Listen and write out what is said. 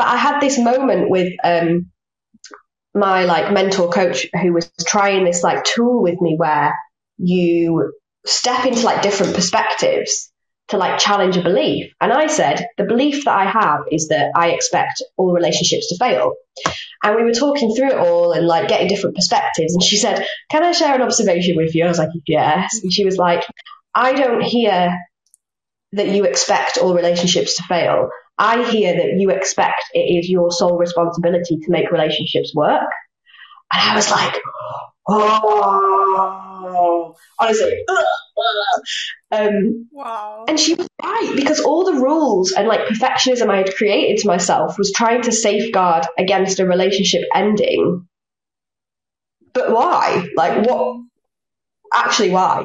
But I had this moment with um, my like mentor coach who was trying this like tool with me where you step into like different perspectives to like challenge a belief. And I said, the belief that I have is that I expect all relationships to fail. And we were talking through it all and like getting different perspectives. And she said, Can I share an observation with you? I was like, Yes. And she was like, I don't hear that you expect all relationships to fail. I hear that you expect it is your sole responsibility to make relationships work. And I was like, oh, honestly. Um, wow. And she was right because all the rules and like perfectionism I had created to myself was trying to safeguard against a relationship ending. But why? Like, what? Actually, why?